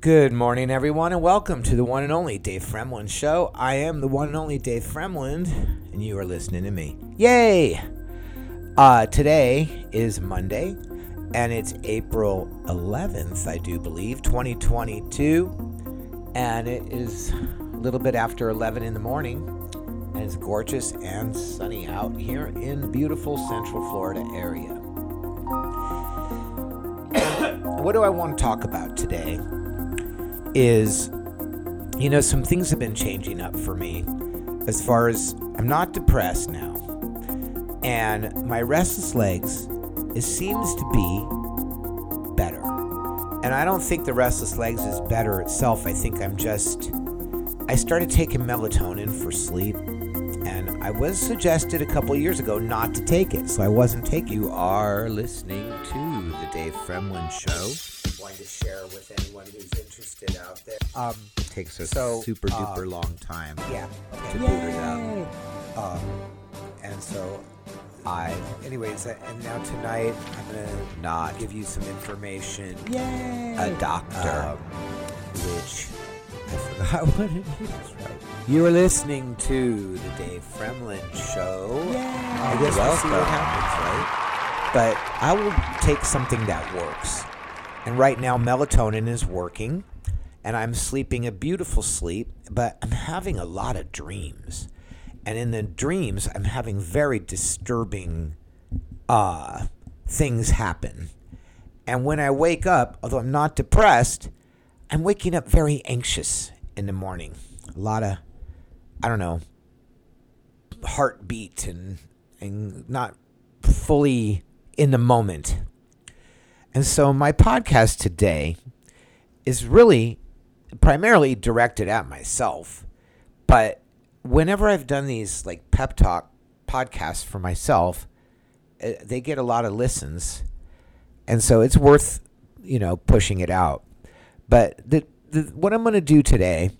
Good morning, everyone, and welcome to the one and only Dave Fremlin Show. I am the one and only Dave Fremlin, and you are listening to me. Yay! Uh, today is Monday, and it's April 11th, I do believe, 2022, and it is a little bit after 11 in the morning, and it's gorgeous and sunny out here in beautiful Central Florida area. what do I want to talk about today? Is, you know, some things have been changing up for me as far as I'm not depressed now. And my restless legs, it seems to be better. And I don't think the restless legs is better itself. I think I'm just, I started taking melatonin for sleep. And I was suggested a couple years ago not to take it. So I wasn't taking You are listening to the Dave Fremlin Show I'm going to share with anyone who's interested out there. Um, takes a So, super uh, duper long time yeah, to boot it up. Um, and so I, anyways, uh, and now tonight I'm gonna Not give you some information. Yay! a doctor. Um, which I forgot what it is. Right. You are listening to the Dave Fremlin Show. I guess we'll see what happens, right? But I will take something that works. And right now, melatonin is working, and I'm sleeping a beautiful sleep, but I'm having a lot of dreams. And in the dreams, I'm having very disturbing uh, things happen. And when I wake up, although I'm not depressed, I'm waking up very anxious in the morning. A lot of, I don't know, heartbeat and, and not fully in the moment. And so my podcast today is really primarily directed at myself. But whenever I've done these like pep talk podcasts for myself, uh, they get a lot of listens. And so it's worth, you know, pushing it out. But the, the what I'm going to do today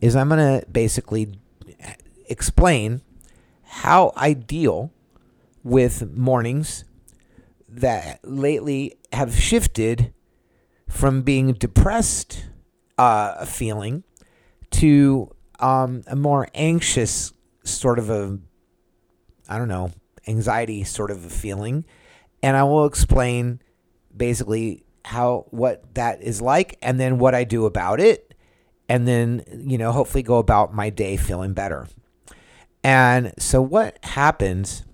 is I'm going to basically explain how I deal with mornings that lately have shifted from being depressed uh, feeling to um, a more anxious sort of a I don't know anxiety sort of a feeling, and I will explain basically how what that is like, and then what I do about it, and then you know hopefully go about my day feeling better. And so what happens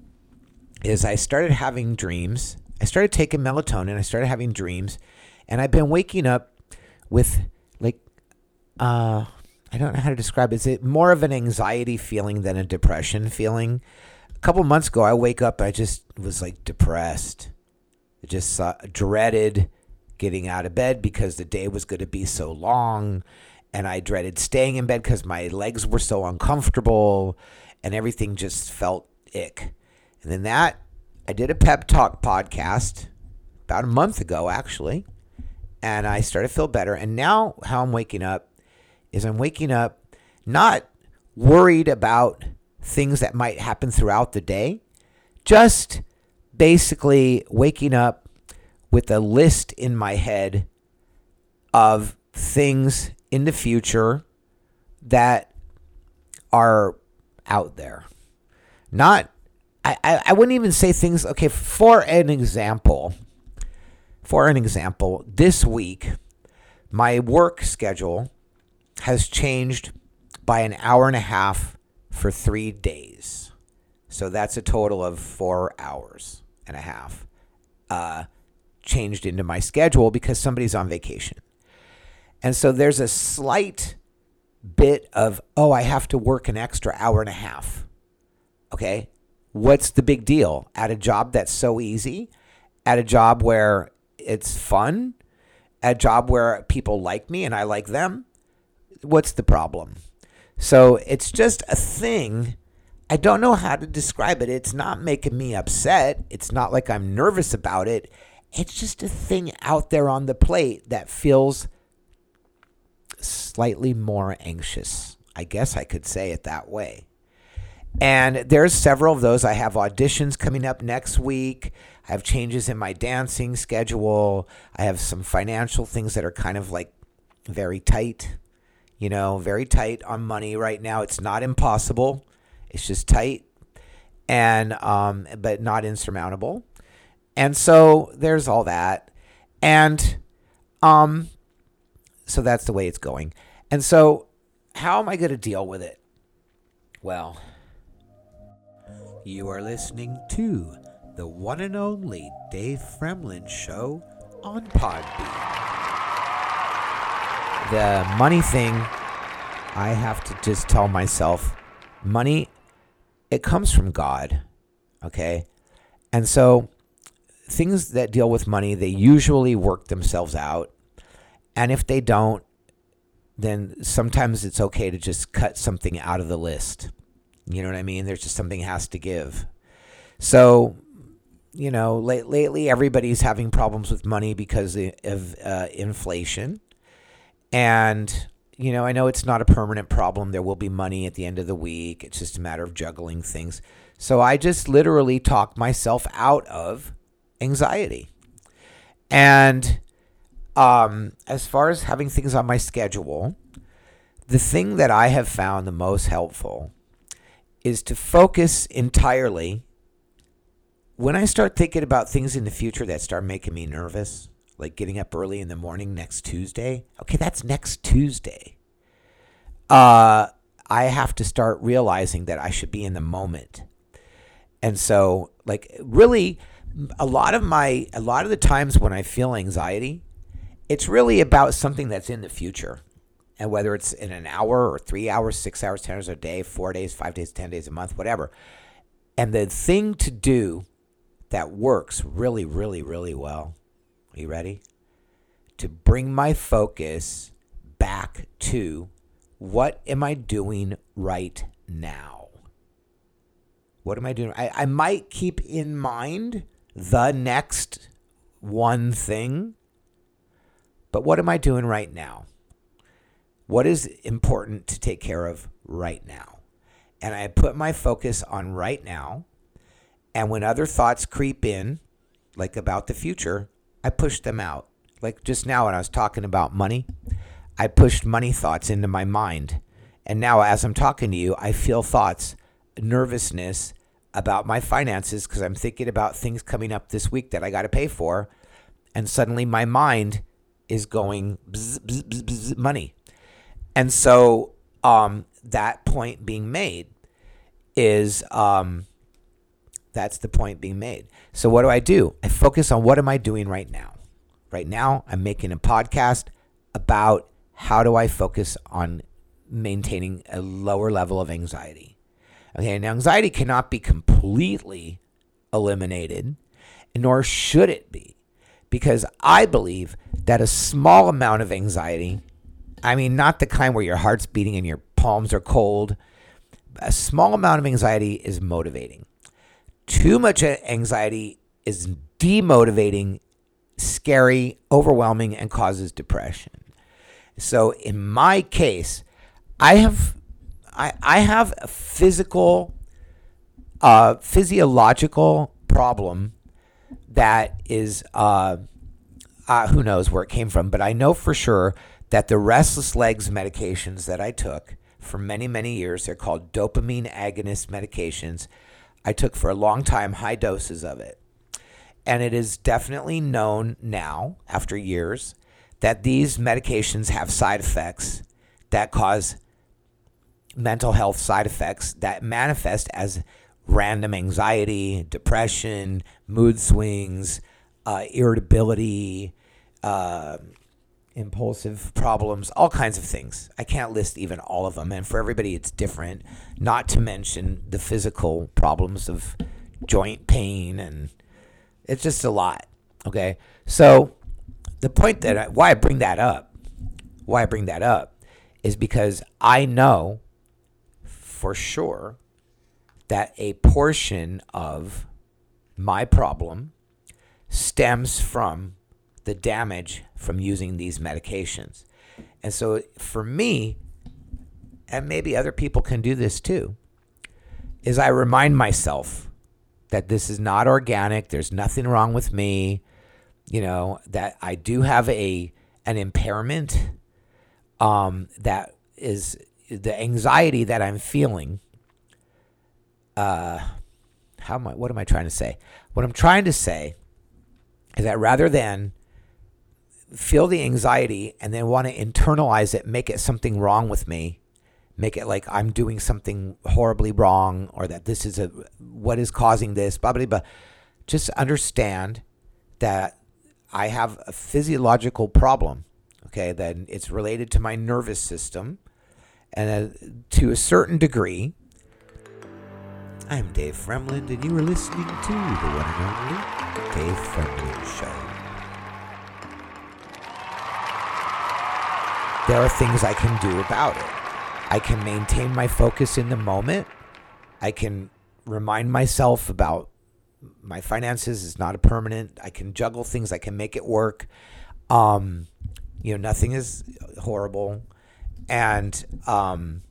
is I started having dreams. I started taking melatonin. I started having dreams, and I've been waking up with uh I don't know how to describe it. Is it more of an anxiety feeling than a depression feeling? A couple months ago, I wake up. I just was like depressed. I just uh, dreaded getting out of bed because the day was going to be so long, and I dreaded staying in bed because my legs were so uncomfortable, and everything just felt ick. And then that, I did a pep talk podcast about a month ago, actually, and I started to feel better. And now, how I'm waking up is I'm waking up not worried about things that might happen throughout the day, just basically waking up with a list in my head of things in the future that are out there. Not, I, I, I wouldn't even say things, okay, for an example, for an example, this week, my work schedule has changed by an hour and a half for three days. So that's a total of four hours and a half uh, changed into my schedule because somebody's on vacation. And so there's a slight bit of, oh, I have to work an extra hour and a half. Okay. What's the big deal? At a job that's so easy, at a job where it's fun, at a job where people like me and I like them, what's the problem? So it's just a thing. I don't know how to describe it. It's not making me upset. It's not like I'm nervous about it. It's just a thing out there on the plate that feels slightly more anxious. I guess I could say it that way. And there's several of those. I have auditions coming up next week. I have changes in my dancing schedule. I have some financial things that are kind of like very tight, you know, very tight on money right now. It's not impossible. It's just tight and um but not insurmountable. And so there's all that. And um so that's the way it's going. And so how am I going to deal with it? Well, you are listening to the one and only Dave Fremlin show on Podbean. The money thing, I have to just tell myself, money, it comes from God, okay? And so things that deal with money, they usually work themselves out. And if they don't, then sometimes it's okay to just cut something out of the list. You know what I mean? There's just something has to give. So, you know, late, lately everybody's having problems with money because of uh, inflation. And, you know, I know it's not a permanent problem. There will be money at the end of the week. It's just a matter of juggling things. So I just literally talked myself out of anxiety. And um, as far as having things on my schedule, the thing that I have found the most helpful is to focus entirely when I start thinking about things in the future that start making me nervous, like getting up early in the morning next Tuesday. Okay, that's next Tuesday. Uh, I have to start realizing that I should be in the moment. And so, like, really, a lot of my, a lot of the times when I feel anxiety, it's really about something that's in the future. And whether it's in an hour or three hours, six hours, 10 hours a day, four days, five days, 10 days a month, whatever. And the thing to do that works really, really, really well. Are you ready? To bring my focus back to what am I doing right now? What am I doing? I, I might keep in mind the next one thing, but what am I doing right now? What is important to take care of right now? And I put my focus on right now. And when other thoughts creep in, like about the future, I pushed them out. Like just now when I was talking about money, I pushed money thoughts into my mind. And now, as I'm talking to you, I feel thoughts, nervousness about my finances because I'm thinking about things coming up this week that I got to pay for. And suddenly my mind is going bzz, bzz, bzz, money. And so um, that point being made is um, that's the point being made. So what do I do? I focus on what am I doing right now? Right now, I'm making a podcast about how do I focus on maintaining a lower level of anxiety. Okay, now anxiety cannot be completely eliminated, nor should it be, because I believe that a small amount of anxiety, I mean, not the kind where your heart's beating and your palms are cold, a small amount of anxiety is motivating. Too much anxiety is demotivating, scary, overwhelming, and causes depression. So in my case, I have I, I have a physical uh, physiological problem that is uh, uh, who knows where it came from, but I know for sure that the restless legs medications that I took for many, many years, they're called dopamine agonist medications. I took for a long time high doses of it. And it is definitely known now, after years, that these medications have side effects that cause mental health side effects that manifest as random anxiety, depression, mood swings, uh, irritability, uh, impulsive problems, all kinds of things. I can't list even all of them. And for everybody, it's different, not to mention the physical problems of joint pain. And it's just a lot. Okay. So, the point that I, why I bring that up, why I bring that up is because I know for sure that a portion of my problem stems from the damage from using these medications. And so for me, and maybe other people can do this too, is I remind myself that this is not organic, there's nothing wrong with me, you know, that I do have a an impairment um, that is the anxiety that I'm feeling. Uh, how am I? What am I trying to say? What I'm trying to say is that rather than feel the anxiety and then want to internalize it, make it something wrong with me, make it like I'm doing something horribly wrong or that this is a what is causing this, blah blah blah. Just understand that I have a physiological problem. Okay, that it's related to my nervous system, and uh, to a certain degree. I'm Dave Fremlin, and you are listening to the one and only Dave Fremlin Show. There are things I can do about it. I can maintain my focus in the moment. I can remind myself about my finances is not a permanent. I can juggle things. I can make it work. Um, you know, nothing is horrible, and um,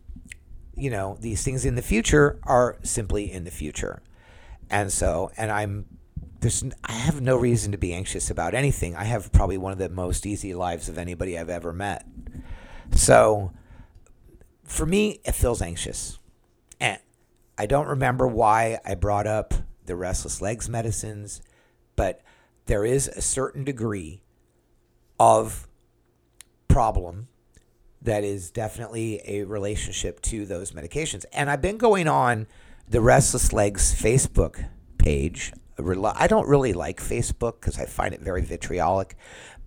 you know, these things in the future are simply in the future, and so, and I'm there's I have no reason to be anxious about anything. I have probably one of the most easy lives of anybody I've ever met. So, for me, it feels anxious, and I don't remember why I brought up the restless legs medicines, but there is a certain degree of problem that is definitely a relationship to those medications. And I've been going on the Restless Legs Facebook page. I don't really like Facebook because I find it very vitriolic,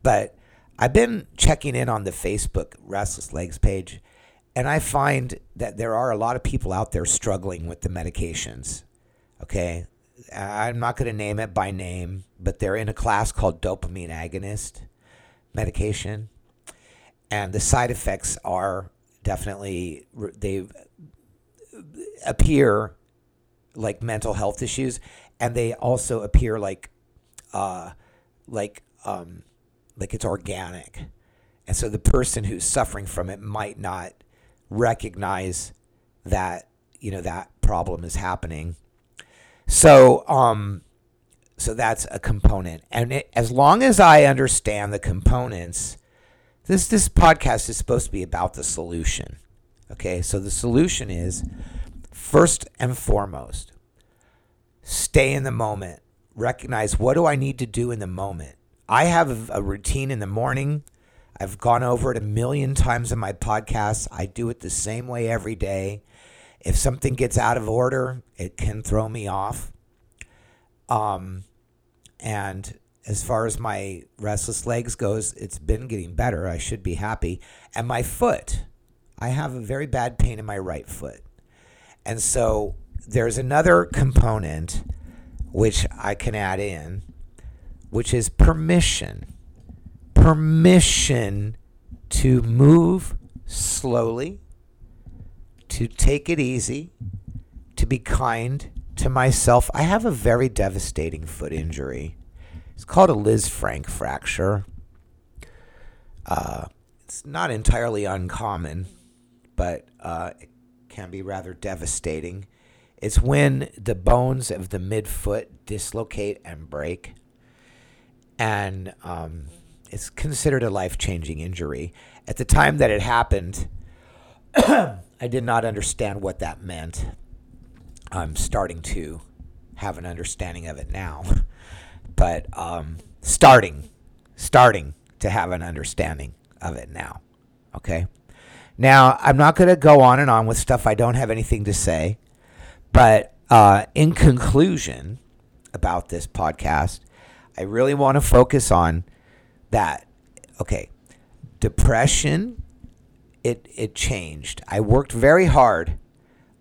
but I've been checking in on the Facebook Restless Legs page, and I find that there are a lot of people out there struggling with the medications. Okay, I'm not going to name it by name, but they're in a class called dopamine agonist medication, and the side effects are definitely they appear like mental health issues, and they also appear like uh, like um, like it's organic, and so the person who's suffering from it might not recognize that you know that problem is happening so, um, so that's a component, and it, as long as I understand the components, this this podcast is supposed to be about the solution. Okay, so the solution is first and foremost, stay in the moment. Recognize what do I need to do in the moment. I have a routine in the morning. I've gone over it a million times in my podcast. I do it the same way every day. If something gets out of order, it can throw me off. Um, and as far as my restless legs goes, it's been getting better. I should be happy. And my foot, I have a very bad pain in my right foot. And so there's another component which I can add in, which is permission. Permission to move slowly to take it easy, to be kind to myself. I have a very devastating foot injury. It's called a Lisfranc fracture. Uh, it's not entirely uncommon, but uh, it can be rather devastating. It's when the bones of the midfoot dislocate and break. And um, it's considered a life changing injury. At the time that it happened, I did not understand what that meant. I'm starting to have an understanding of it now, but um, starting, starting to have an understanding of it now. Okay. Now, I'm not going to go on and on with stuff I don't have anything to say, but uh, in conclusion about this podcast, I really want to focus on that. Okay. Depression it it changed. I worked very hard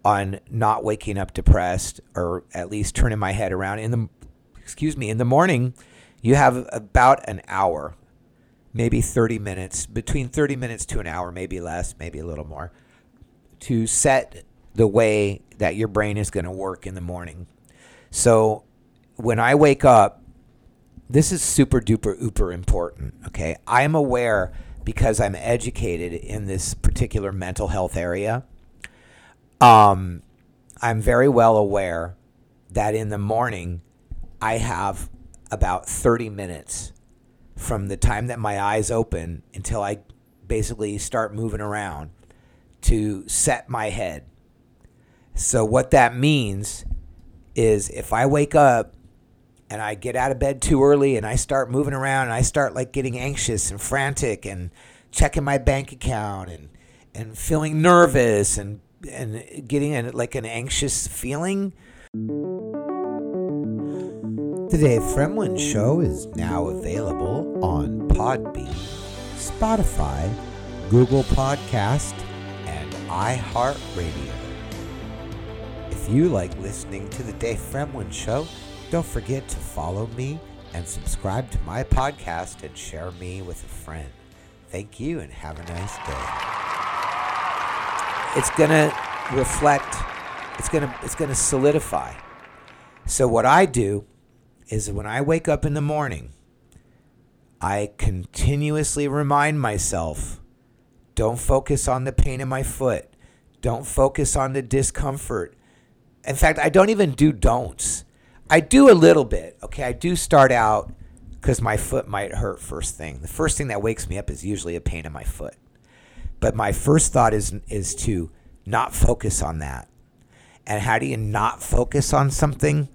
on not waking up depressed or at least turning my head around in the excuse me in the morning you have about an hour maybe 30 minutes between 30 minutes to an hour maybe less maybe a little more to set the way that your brain is going to work in the morning so when i wake up this is super duper uber important okay i am aware because I'm educated in this particular mental health area, um, I'm very well aware that in the morning I have about 30 minutes from the time that my eyes open until I basically start moving around to set my head. So what that means is if I wake up and I get out of bed too early and I start moving around and I start like getting anxious and frantic and checking my bank account and and feeling nervous and and getting like an anxious feeling. The Dave Fremlin Show is now available on Podbean, Spotify, Google Podcast, and iHeartRadio. If you like listening to The Dave Fremlin Show, don't forget to follow me and subscribe to my podcast and share me with a friend. Thank you and have a nice day. It's going to reflect it's going to it's going to solidify. So what I do is when I wake up in the morning, I continuously remind myself don't focus on the pain in my foot. Don't focus on the discomfort. In fact, I don't even do don'ts. I do a little bit. Okay, I do start out because my foot might hurt first thing. The first thing that wakes me up is usually a pain in my foot. But my first thought is is to not focus on that. And how do you not focus on something?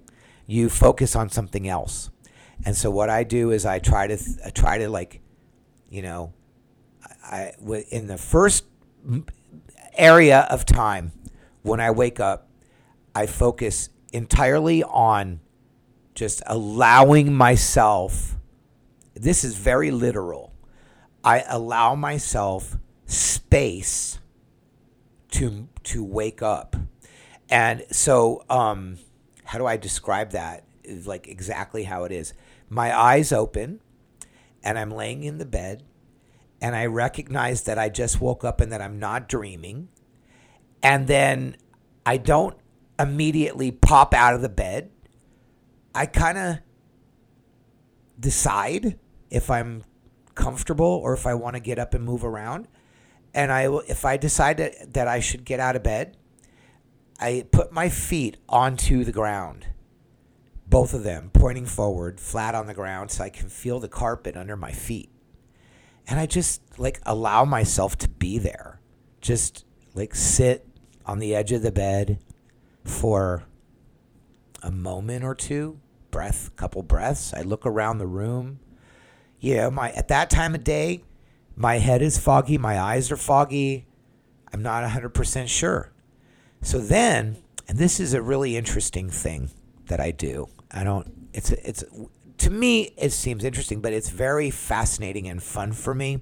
You focus on something else. And so what I do is I try to I try to like, you know, I in the first area of time when I wake up, I focus entirely on just allowing myself this is very literal. I allow myself space to to wake up. And so um how do I describe that? Like exactly how it is. My eyes open and I'm laying in the bed and I recognize that I just woke up and that I'm not dreaming. And then I don't immediately pop out of the bed. I kind of decide if I'm comfortable or if I want to get up and move around. And I if I decide that, that I should get out of bed, I put my feet onto the ground. Both of them pointing forward, flat on the ground so I can feel the carpet under my feet. And I just like allow myself to be there. Just like sit on the edge of the bed for a moment or two, breath, couple breaths. I look around the room. You know, my at that time of day, my head is foggy, my eyes are foggy. I'm not 100% sure. So then, and this is a really interesting thing that I do. I don't it's it's to me it seems interesting, but it's very fascinating and fun for me.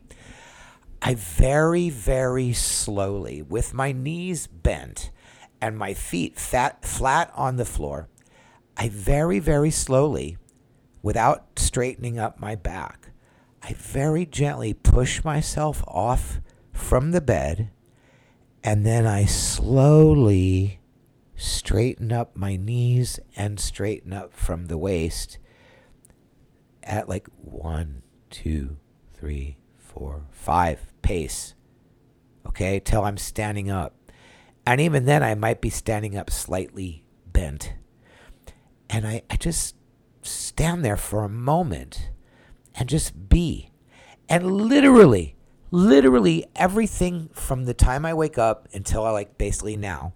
I very very slowly with my knees bent and my feet fat, flat on the floor, I very, very slowly, without straightening up my back, I very gently push myself off from the bed and then I slowly straighten up my knees and straighten up from the waist at like one, two, three, four, five pace. Okay, till I'm standing up. And even then, I might be standing up slightly bent. And I, I just stand there for a moment and just be. And literally, literally everything from the time I wake up until I like basically now,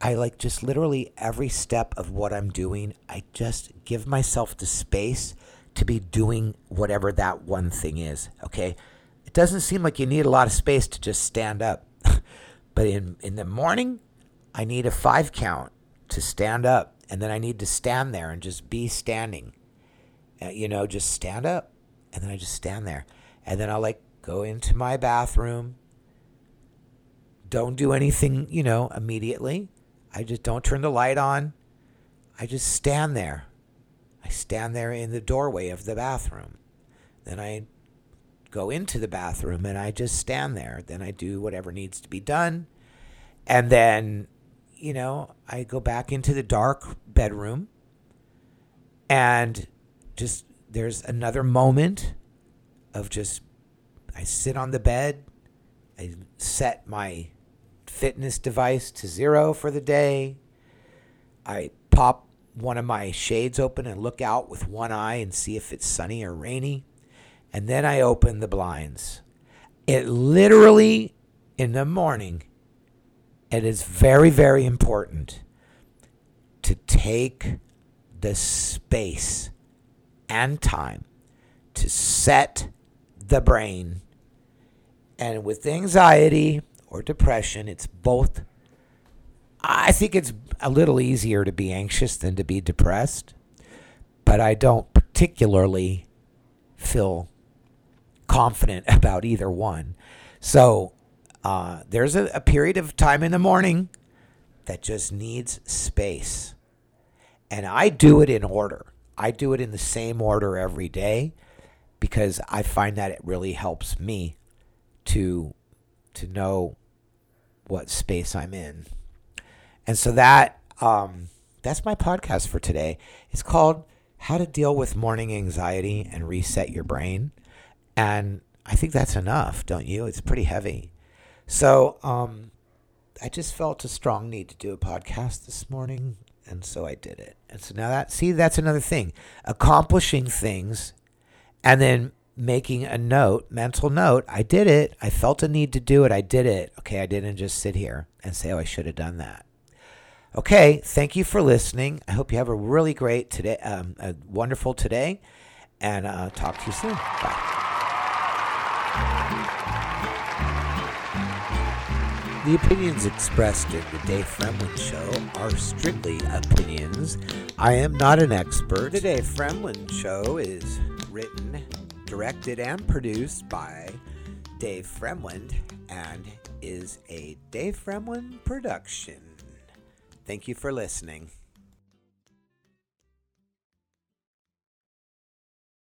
I like just literally every step of what I'm doing, I just give myself the space to be doing whatever that one thing is. Okay. It doesn't seem like you need a lot of space to just stand up. But in, in the morning, I need a five count to stand up. And then I need to stand there and just be standing. Uh, you know, just stand up. And then I just stand there. And then I'll like go into my bathroom. Don't do anything, you know, immediately. I just don't turn the light on. I just stand there. I stand there in the doorway of the bathroom. Then I go into the bathroom and I just stand there. Then I do whatever needs to be done. And then, you know, I go back into the dark bedroom and just there's another moment of just I sit on the bed. I set my fitness device to zero for the day. I pop one of my shades open and look out with one eye and see if it's sunny or rainy and then I open the blinds. it literally in the morning, it is very, very important to take the space and time to set the brain. And with anxiety or depression, it's both. I think it's a little easier to be anxious than to be depressed, but I don't particularly feel confident about either one. So uh, there's a, a period of time in the morning that just needs space. And I do it in order. I do it in the same order every day because I find that it really helps me to to know what space I'm in. And so that um, that's my podcast for today. It's called How to Deal with Morning Anxiety and Reset Your Brain. And I think that's enough, don't you? It's pretty heavy. So um, I just felt a strong need to do a podcast this morning, and so I did it. And so now that see, that's another thing, accomplishing things, and then making a note, mental note. I did it. I felt a need to do it. I did it. Okay, I didn't just sit here and say, "Oh, I should have done that." Okay, thank you for listening. I hope you have a really great today, um, a wonderful today, and uh, talk to you soon. Bye. The opinions expressed in the Dave Fremlin Show are strictly opinions. I am not an expert. The Dave Fremlin Show is written, directed, and produced by Dave Fremlin and is a Dave Fremlin production. Thank you for listening.